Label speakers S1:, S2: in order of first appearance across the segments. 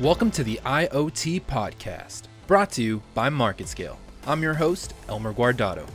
S1: Welcome to the IoT Podcast, brought to you by MarketScale. I'm your host, Elmer Guardado.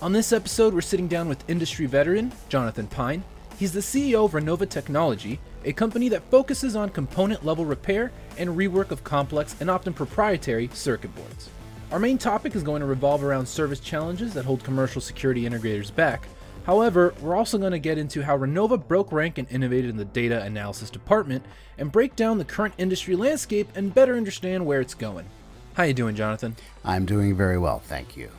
S1: On this episode, we're sitting down with industry veteran Jonathan Pine. He's the CEO of Renova Technology, a company that focuses on component level repair and rework of complex and often proprietary circuit boards. Our main topic is going to revolve around service challenges that hold commercial security integrators back, However, we're also going to get into how Renova broke rank and innovated in the data analysis department and break down the current industry landscape and better understand where it's going. How you doing, Jonathan?
S2: I'm doing very well, thank you.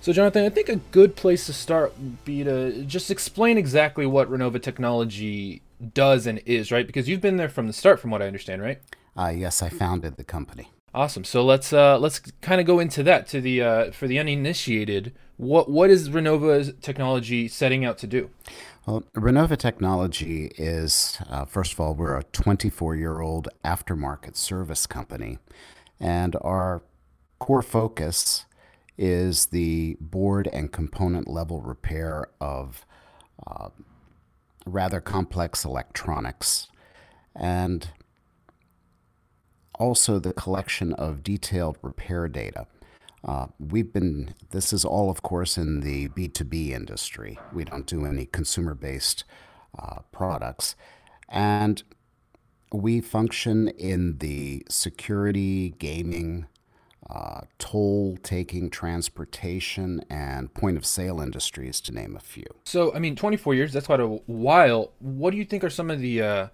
S1: So, Jonathan, I think a good place to start would be to just explain exactly what Renova Technology does and is, right? Because you've been there from the start, from what I understand, right?
S2: Uh, yes, I founded the company.
S1: Awesome. So let's uh, let's kind of go into that to the uh, for the uninitiated. What what is Renova's technology setting out to do?
S2: Well, Renova Technology is uh, first of all we're a 24 year old aftermarket service company, and our core focus is the board and component level repair of uh, rather complex electronics, and also the collection of detailed repair data. Uh, we've been, this is all, of course, in the B2B industry. We don't do any consumer based uh, products. And we function in the security, gaming, uh, toll taking, transportation, and point of sale industries, to name a few.
S1: So, I mean, 24 years, that's quite a while. What do you think are some of the uh,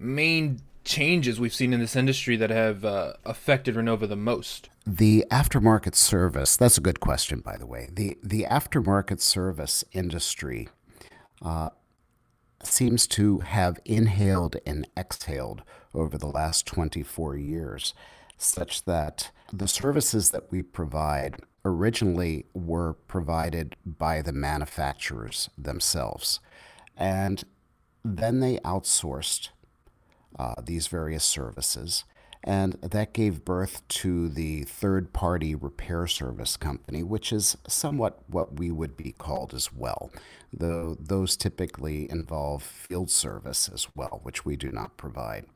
S1: main changes we've seen in this industry that have uh, affected Renova the most?
S2: The aftermarket service, that's a good question, by the way. The, the aftermarket service industry uh, seems to have inhaled and exhaled over the last 24 years, such that the services that we provide originally were provided by the manufacturers themselves. And then they outsourced uh, these various services. And that gave birth to the third party repair service company, which is somewhat what we would be called as well, though those typically involve field service as well, which we do not provide.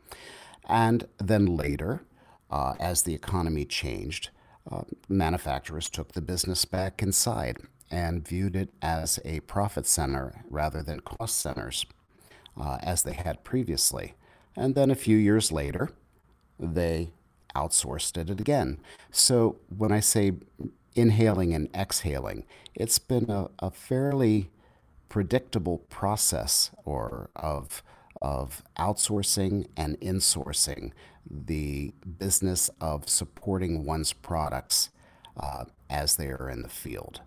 S2: And then later, uh, as the economy changed, uh, manufacturers took the business back inside and viewed it as a profit center rather than cost centers, uh, as they had previously. And then a few years later, they outsourced it again. So when I say inhaling and exhaling, it's been a, a fairly predictable process or of of outsourcing and insourcing the business of supporting one's products uh, as they are in the field.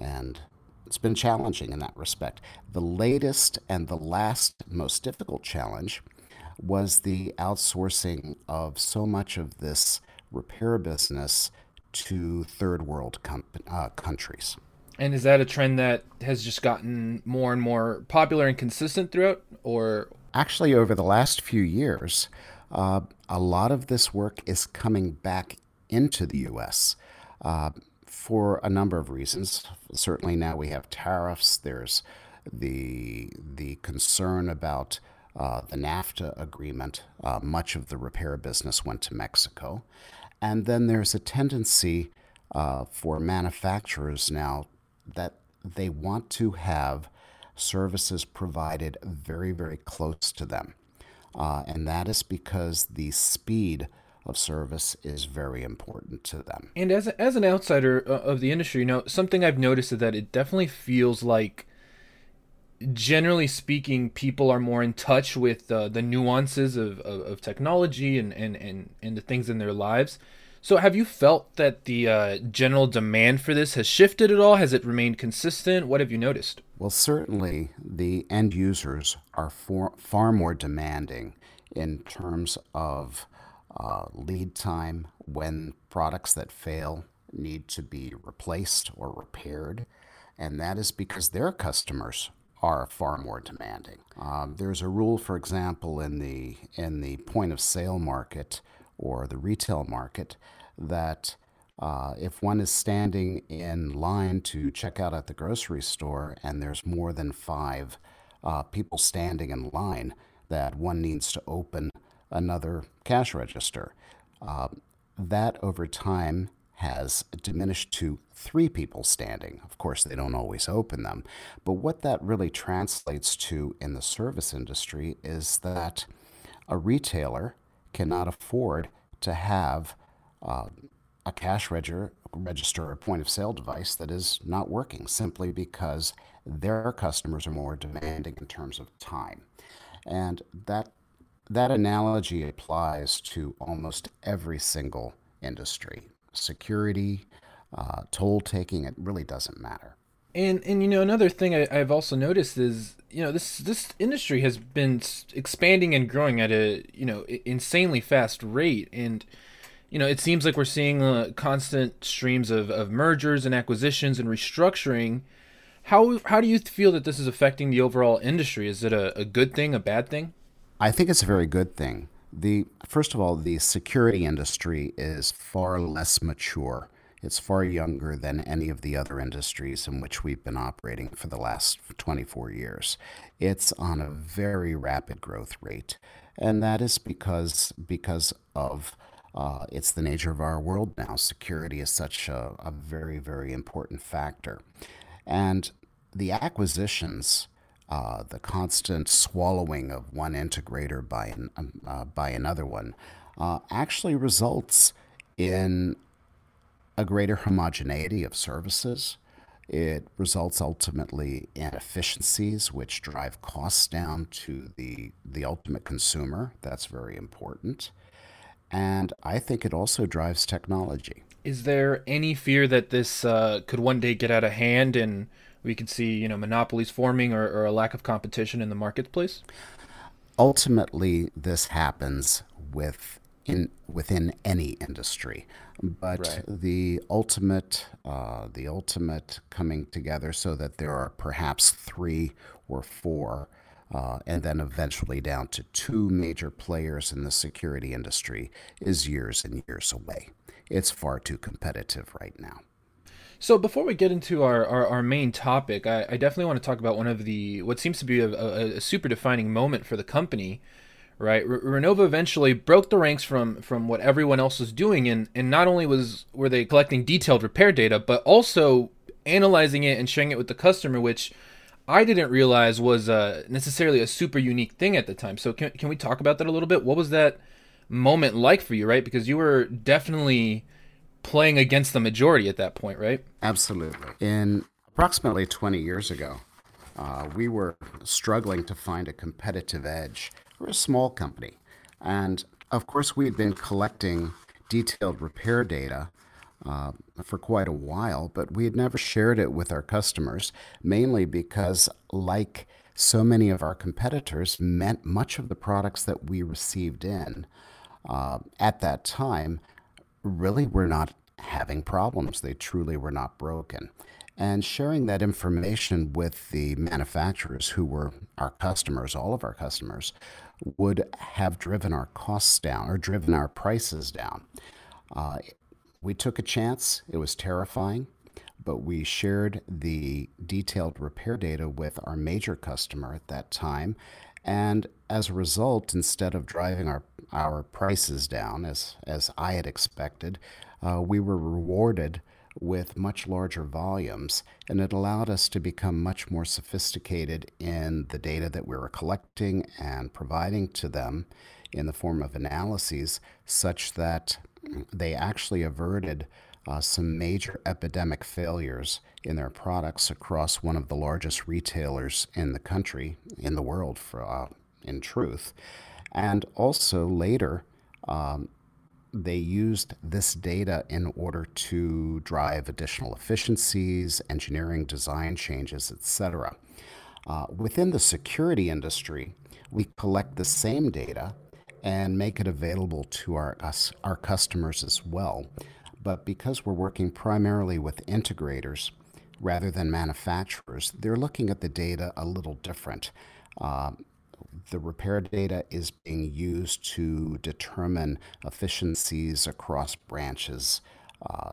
S2: And it's been challenging in that respect. The latest and the last most difficult challenge was the outsourcing of so much of this repair business to third world com- uh, countries.
S1: And is that a trend that has just gotten more and more popular and consistent throughout, or
S2: actually over the last few years, uh, a lot of this work is coming back into the U.S. Uh, for a number of reasons. Certainly now we have tariffs. There's the the concern about uh, the NAFTA agreement, uh, much of the repair business went to Mexico. And then there's a tendency uh, for manufacturers now that they want to have services provided very, very close to them. Uh, and that is because the speed of service is very important to them.
S1: And as, as an outsider uh, of the industry, you know, something I've noticed is that it definitely feels like generally speaking, people are more in touch with uh, the nuances of, of, of, technology and, and, and, and the things in their lives. So, have you felt that the uh, general demand for this has shifted at all? Has it remained consistent? What have you noticed?
S2: Well, certainly the end users are for, far more demanding in terms of uh, lead time when products that fail need to be replaced or repaired. And that is because their customers are far more demanding. Um, there's a rule, for example, in the in the point of sale market or the retail market that uh, if one is standing in line to check out at the grocery store and there's more than five uh, people standing in line, that one needs to open another cash register. Uh, that over time has diminished to three people standing. Of course, they don't always open them. But what that really translates to in the service industry is that a retailer cannot afford to have uh, a cash register, register or point of sale device that is not working simply because their customers are more demanding in terms of time. And that that analogy applies to almost every single industry security, uh, toll taking, it really doesn't matter.
S1: And and you know another thing I, I've also noticed is you know this this industry has been expanding and growing at a you know insanely fast rate. And you know it seems like we're seeing uh, constant streams of, of mergers and acquisitions and restructuring. How how do you feel that this is affecting the overall industry? Is it a, a good thing a bad thing?
S2: I think it's a very good thing the first of all, the security industry is far less mature. It's far younger than any of the other industries in which we've been operating for the last 24 years. It's on a very rapid growth rate, and that is because because of uh, it's the nature of our world now. Security is such a, a very very important factor, and the acquisitions uh, the constant swallowing of one integrator by, an, um, uh, by another one uh, actually results in a greater homogeneity of services. It results ultimately in efficiencies, which drive costs down to the, the ultimate consumer. That's very important. And I think it also drives technology.
S1: Is there any fear that this uh, could one day get out of hand and we could see you know monopolies forming or, or a lack of competition in the marketplace?
S2: Ultimately, this happens with in within any industry, but right. the ultimate uh, the ultimate coming together so that there are perhaps three or four. Uh, and then eventually down to two major players in the security industry is years and years away. It's far too competitive right now.
S1: So before we get into our, our, our main topic, I, I, definitely want to talk about one of the what seems to be a, a, a super defining moment for the company, right? R- Renova eventually broke the ranks from from what everyone else was doing, and and not only was were they collecting detailed repair data, but also analyzing it and sharing it with the customer, which I didn't realize was uh, necessarily a super unique thing at the time. So can can we talk about that a little bit? What was that moment like for you, right? Because you were definitely playing against the majority at that point, right?
S2: Absolutely. In approximately 20 years ago, uh, we were struggling to find a competitive edge. We're a small company. And of course, we had been collecting detailed repair data uh, for quite a while, but we had never shared it with our customers, mainly because, like so many of our competitors, meant much of the products that we received in uh, at that time really were not having problems. They truly were not broken. And sharing that information with the manufacturers who were our customers, all of our customers, would have driven our costs down or driven our prices down. Uh, we took a chance. It was terrifying, but we shared the detailed repair data with our major customer at that time. And as a result, instead of driving our, our prices down, as, as I had expected, uh, we were rewarded with much larger volumes, and it allowed us to become much more sophisticated in the data that we were collecting and providing to them in the form of analyses, such that they actually averted uh, some major epidemic failures in their products across one of the largest retailers in the country, in the world, for, uh, in truth. And also later, um, they used this data in order to drive additional efficiencies, engineering design changes, etc. Uh, within the security industry, we collect the same data and make it available to our, us, our customers as well. But because we're working primarily with integrators rather than manufacturers, they're looking at the data a little different. Uh, the repair data is being used to determine efficiencies across branches, uh,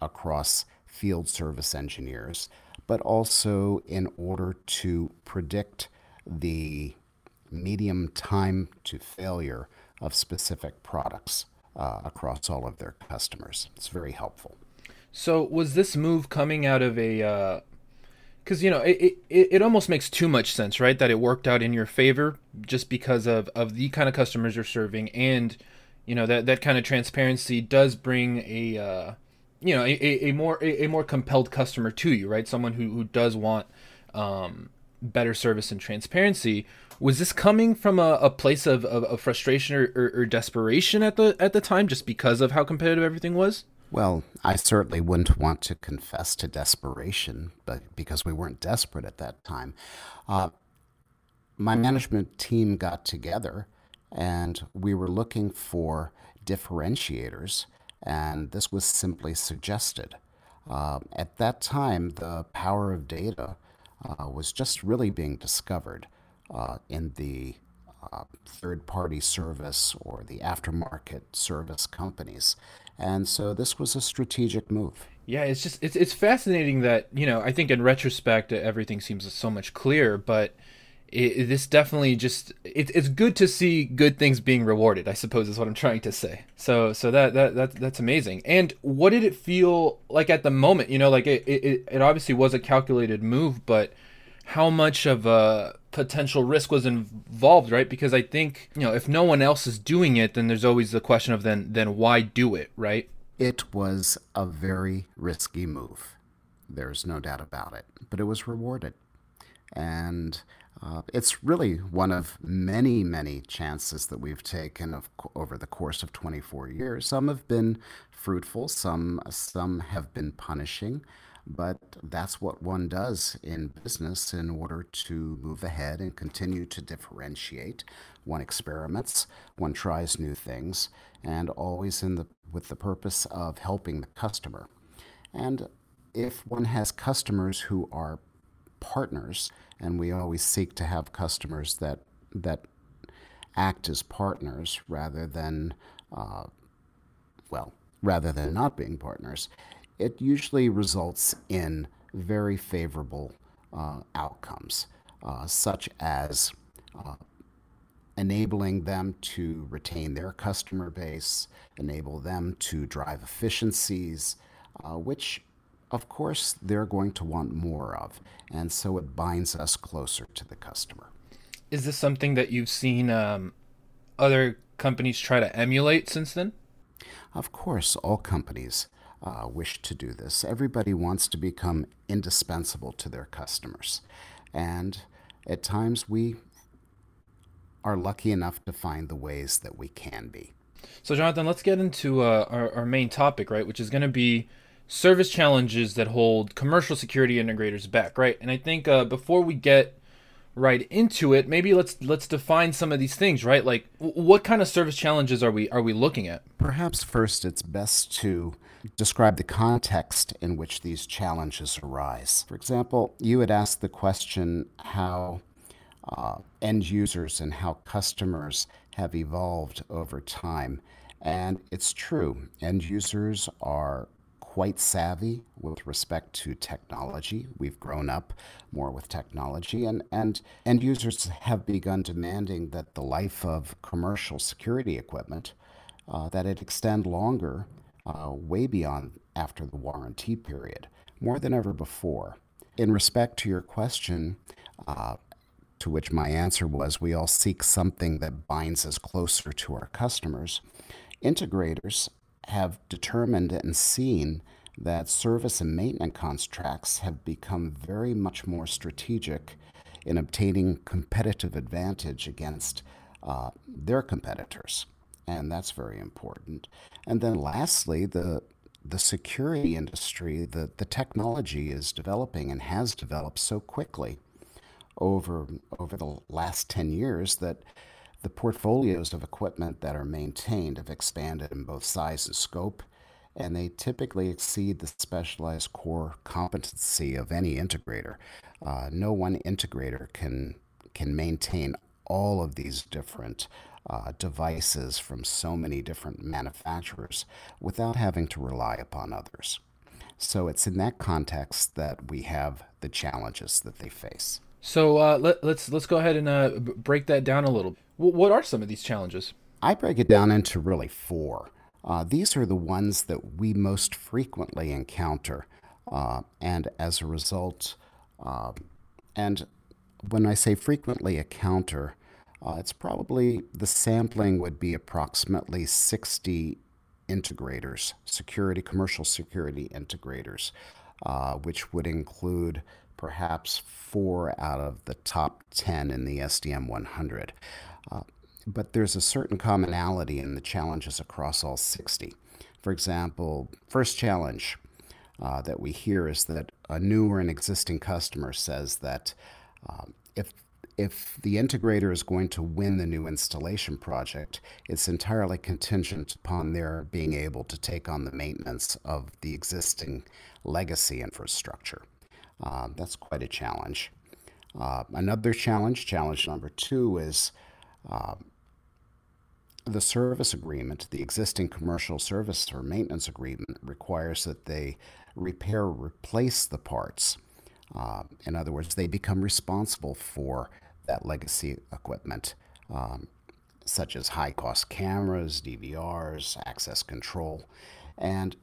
S2: across field service engineers, but also in order to predict the medium time to failure of specific products uh, across all of their customers. It's very helpful.
S1: So was this move coming out of a because you know it, it, it almost makes too much sense right that it worked out in your favor just because of, of the kind of customers you're serving. And you know that, that kind of transparency does bring a uh, you know a, a, more a, a, more compelled customer to you right? Someone who, who does want um, better service and transparency. Was this coming from a, a place of, of, of frustration or, or, or, desperation at the at the time just because of how competitive everything was
S2: well i certainly wouldn't want to confess to desperation but because we weren't desperate at that time. Uh, my management team got together and we were looking for differentiators and this was simply suggested. Uh, at that time the power of data uh, was just really being discovered uh, in the uh, third party service or the aftermarket service companies. And so this was a strategic move.
S1: Yeah, it's just it's it's fascinating that, you know, I think in retrospect everything seems so much clearer, but it, this definitely just it, it's good to see good things being rewarded i suppose is what i'm trying to say so so that that, that that's amazing and what did it feel like at the moment you know like it, it, it obviously was a calculated move but how much of a potential risk was involved right? Because i think you know if no one else is doing it then there's always the question of then then why do it right?
S2: It was a very risky move. There's no doubt about it. But it was rewarded. And uh, it's really one of many, many chances that we've taken of, over the course of 24 years. Some have been fruitful, some, some have been punishing, but that's what one does in business in order to move ahead and continue to differentiate. One experiments, one tries new things, and always in the, with the purpose of helping the customer. And if one has customers who are partners, and we always seek to have customers that that act as partners rather than uh, well rather than not being partners it usually results in very favorable uh, outcomes uh, such as uh, enabling them to retain their customer base enable them to drive efficiencies uh, which of course, they're going to want more of. And so it binds us closer to the customer.
S1: Is this something that you've seen um, other companies try to emulate since then?
S2: Of course, all companies uh, wish to do this. Everybody wants to become indispensable to their customers. And at times we are lucky enough to find the ways that we can be.
S1: So, Jonathan, let's get into uh, our, our main topic, right? Which is going to be service challenges that hold commercial security integrators back, right? And I think uh, before we get right into it, maybe let's let's define some of these things, right? Like, w- what kind of service challenges are we are we looking at?
S2: Perhaps first, it's best to describe the context in which these challenges arise. For example, you had asked the question how uh, end users and how customers have evolved over time. And it's true, end users are quite savvy with respect to technology. We've grown up more with technology, and, and end users have begun demanding that the life of commercial security equipment uh, that it extend longer, uh, way beyond after the warranty period, more than ever before. In respect to your question, uh, to which my answer was we all seek something that binds us closer to our customers. Integrators have determined and seen that service and maintenance contracts have become very much more strategic in obtaining competitive advantage against uh, their competitors. And that's very important. And then lastly, the the security industry, the, the technology is developing and has developed so quickly over over the last 10 years that the portfolios of equipment that are maintained have expanded in both size and scope, and they typically exceed the specialized core competency of any integrator. Uh, no one integrator can can maintain all of these different uh, devices from so many different manufacturers without having to rely upon others. So it's in that context that we have the challenges that they face.
S1: So uh, let, us let's, let's go ahead and uh, break that down a little. W- what are some of these challenges?
S2: I break it down into really four. Uh, these are the ones that we most frequently encounter. Uh, and as a result, uh, and when I say frequently encounter, uh, it's probably the sampling would be approximately 60 integrators, security, commercial security integrators, uh, which would include perhaps four out of the top 10 in the SDM 100. Uh, but there's a certain commonality in the challenges across all 60. For example, first challenge uh, that we hear is that a new or an existing customer says that um, if if the integrator is going to win the new installation project, it's entirely contingent upon their being able to take on the maintenance of the existing legacy infrastructure. Uh, that's quite a challenge. Uh, another challenge, challenge number two, is uh, the service agreement, the existing commercial service or maintenance agreement, requires that they repair replace the parts. Uh, in other words, they become responsible for that legacy equipment, um, such as high cost cameras, DVRs, access control. And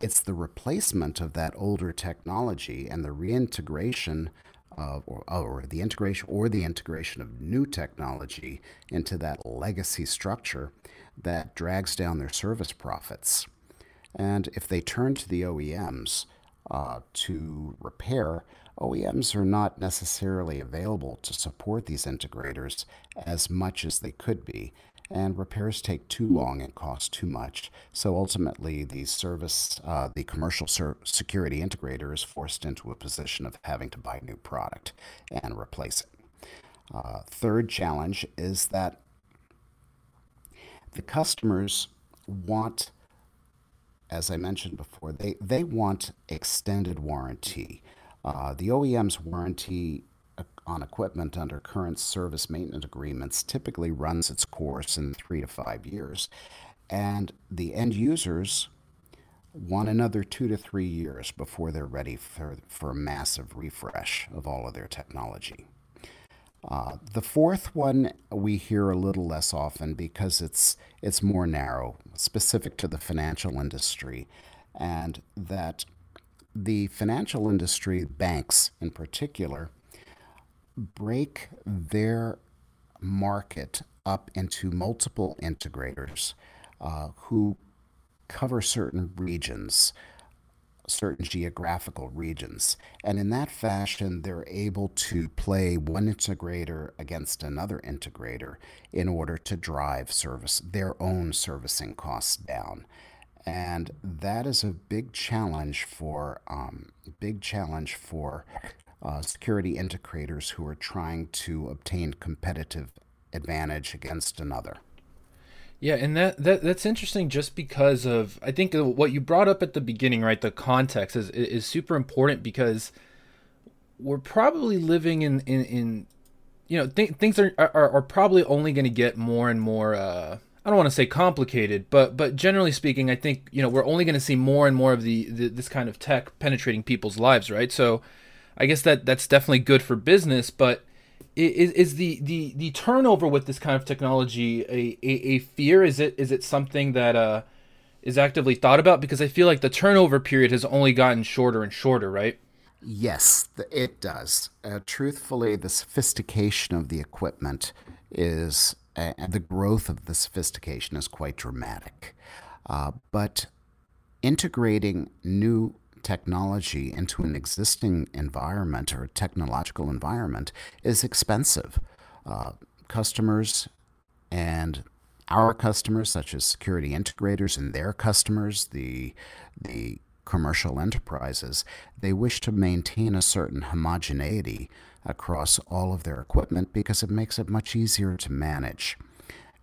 S2: it's the replacement of that older technology and the reintegration of, or, or the integration or the integration of new technology into that legacy structure that drags down their service profits. And if they turn to the OEMs uh, to repair, OEMs are not necessarily available to support these integrators as much as they could be, and repairs take too long and cost too much. So ultimately, the service, uh, the commercial ser- security integrator is forced into a position of having to buy new product and replace it. Uh, third challenge is that the customers want, as I mentioned before, they, they want extended warranty. Uh, the OEM's warranty uh, on equipment under current service maintenance agreements typically runs its course in three to five years. And the end users want another two to three years before they're ready for, for a massive refresh of all of their technology. Uh, the fourth one we hear a little less often because it's it's more narrow, specific to the financial industry, and that the financial industry, banks in particular, break their market up into multiple integrators uh, who cover certain regions, certain geographical regions. And in that fashion, they're able to play one integrator against another integrator in order to drive service, their own servicing costs down and that is a big challenge for um, big challenge for uh, security integrators who are trying to obtain competitive advantage against another.
S1: Yeah, and that, that that's interesting just because of I think what you brought up at the beginning, right? The context is is super important because we're probably living in in, in you know th- things are, are are probably only going to get more and more uh, I don't want to say complicated, but but generally speaking, I think you know we're only going to see more and more of the, the, this kind of tech penetrating people's lives, right? So, I guess that that's definitely good for business. But is, is the, the the turnover with this kind of technology a, a, a fear? Is it is it something that uh, is actively thought about? Because I feel like the turnover period has only gotten shorter and shorter, right?
S2: Yes, it does. Uh, truthfully, the sophistication of the equipment is and the growth of the sophistication is quite dramatic. Uh, but integrating new technology into an existing environment or technological environment is expensive. Uh, customers and our customers, such as security integrators and their customers, the the commercial enterprises, they wish to maintain a certain homogeneity across all of their equipment because it makes it much easier to manage.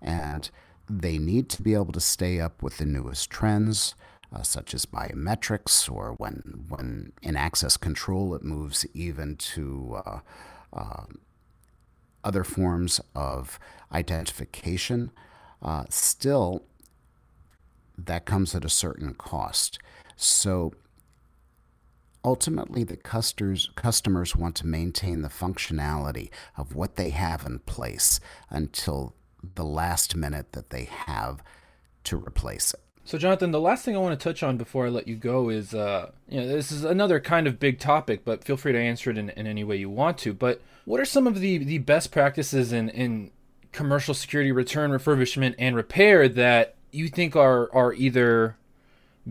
S2: And they need to be able to stay up with the newest trends, uh, such as biometrics, or when, when in access control it moves even to uh, uh, other forms of identification. Uh, still, that comes at a certain cost. So ultimately the customers customers want to maintain the functionality of what they have in place until the last minute that they have to replace it.
S1: So, Jonathan, the last thing I want to touch on before I let you go is, uh, you know, this is another kind of big topic, but feel free to answer it in, in any way you want to. But what are some of the, the best practices in, in commercial security return, refurbishment, and repair that you think are are either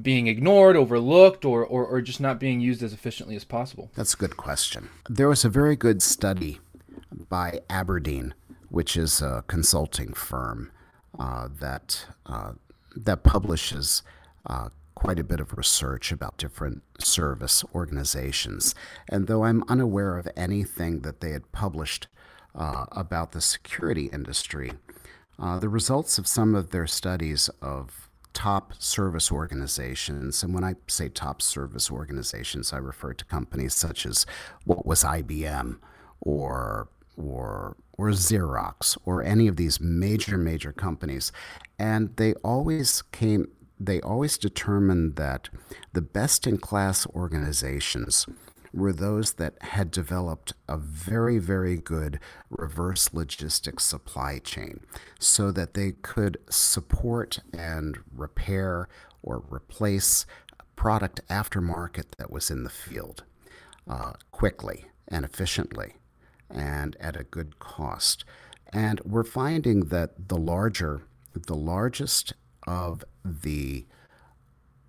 S1: being ignored, overlooked, or, or, or just not being used as efficiently as possible?
S2: That's a good question. There was a very good study by Aberdeen, which is a consulting firm uh, that uh, that publishes uh, quite a bit of research about different service organizations. And though I'm unaware of anything that they had published uh, about the security industry, uh, the results of some of their studies of top service organizations, and when I say top service organizations, I refer to companies such as what was IBM or or or Xerox or any of these major major companies, and they always came. They always determined that the best in class organizations were those that had developed a very, very good reverse logistics supply chain so that they could support and repair or replace product aftermarket that was in the field uh, quickly and efficiently and at a good cost. And we're finding that the larger, the largest of the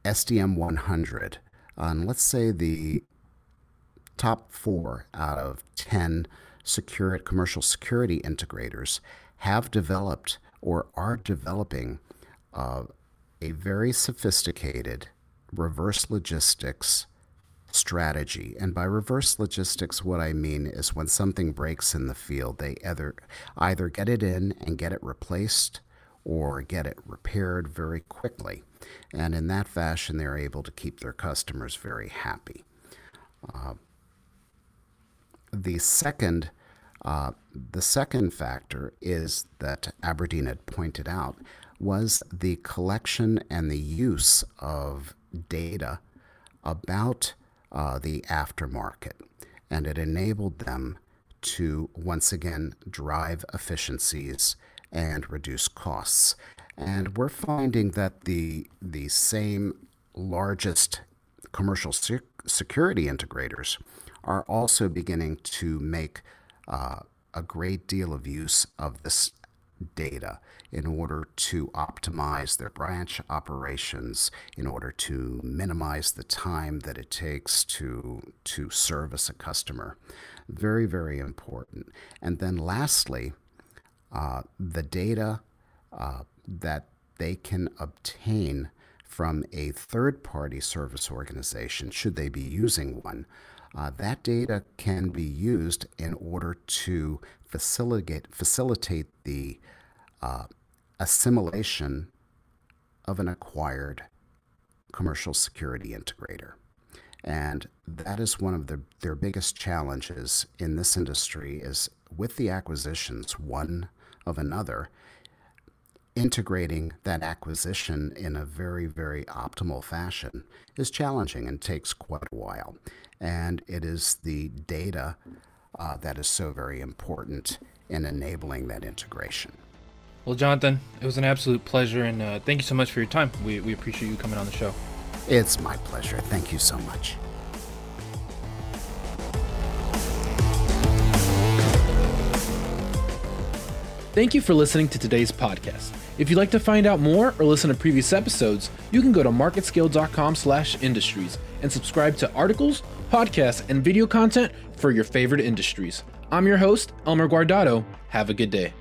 S2: SDM 100, and let's say the top four out of 10 secure, commercial security integrators have developed or are developing uh, a very sophisticated reverse logistics strategy. And by reverse logistics, what I mean is when something breaks in the field, they either either get it in and get it replaced or get it repaired very quickly. And in that fashion, they're able to keep their customers very happy. Uh, the second uh, the second factor is that Aberdeen had pointed out was the collection and the use of data about uh, the aftermarket. And it enabled them to once again drive efficiencies and reduce costs. And we're finding that the, the same largest commercial sec- security integrators are also beginning to make uh, a great deal of use of this data in order to optimize their branch operations, in order to minimize the time that it takes to, to service a customer. Very, very important. And then lastly, uh, the data uh, that they can obtain from a third party service organization, should they be using one, uh, that data can be used in order to facilitate, facilitate the uh, assimilation of an acquired commercial security integrator. And that is one of the, their biggest challenges in this industry is with the acquisitions, one of another, integrating that acquisition in a very, very optimal fashion is challenging and takes quite a while. And it is the data uh, that is so very important in enabling that integration.
S1: Well, Jonathan, it was an absolute pleasure, and uh, thank you so much for your time. We, we appreciate you coming on the show.
S2: It's my pleasure. Thank you so much.
S1: Thank you for listening to today's podcast. If you'd like to find out more or listen to previous episodes, you can go to marketscale.com/industries and subscribe to articles, podcasts, and video content for your favorite industries. I'm your host, Elmer Guardado. Have a good day.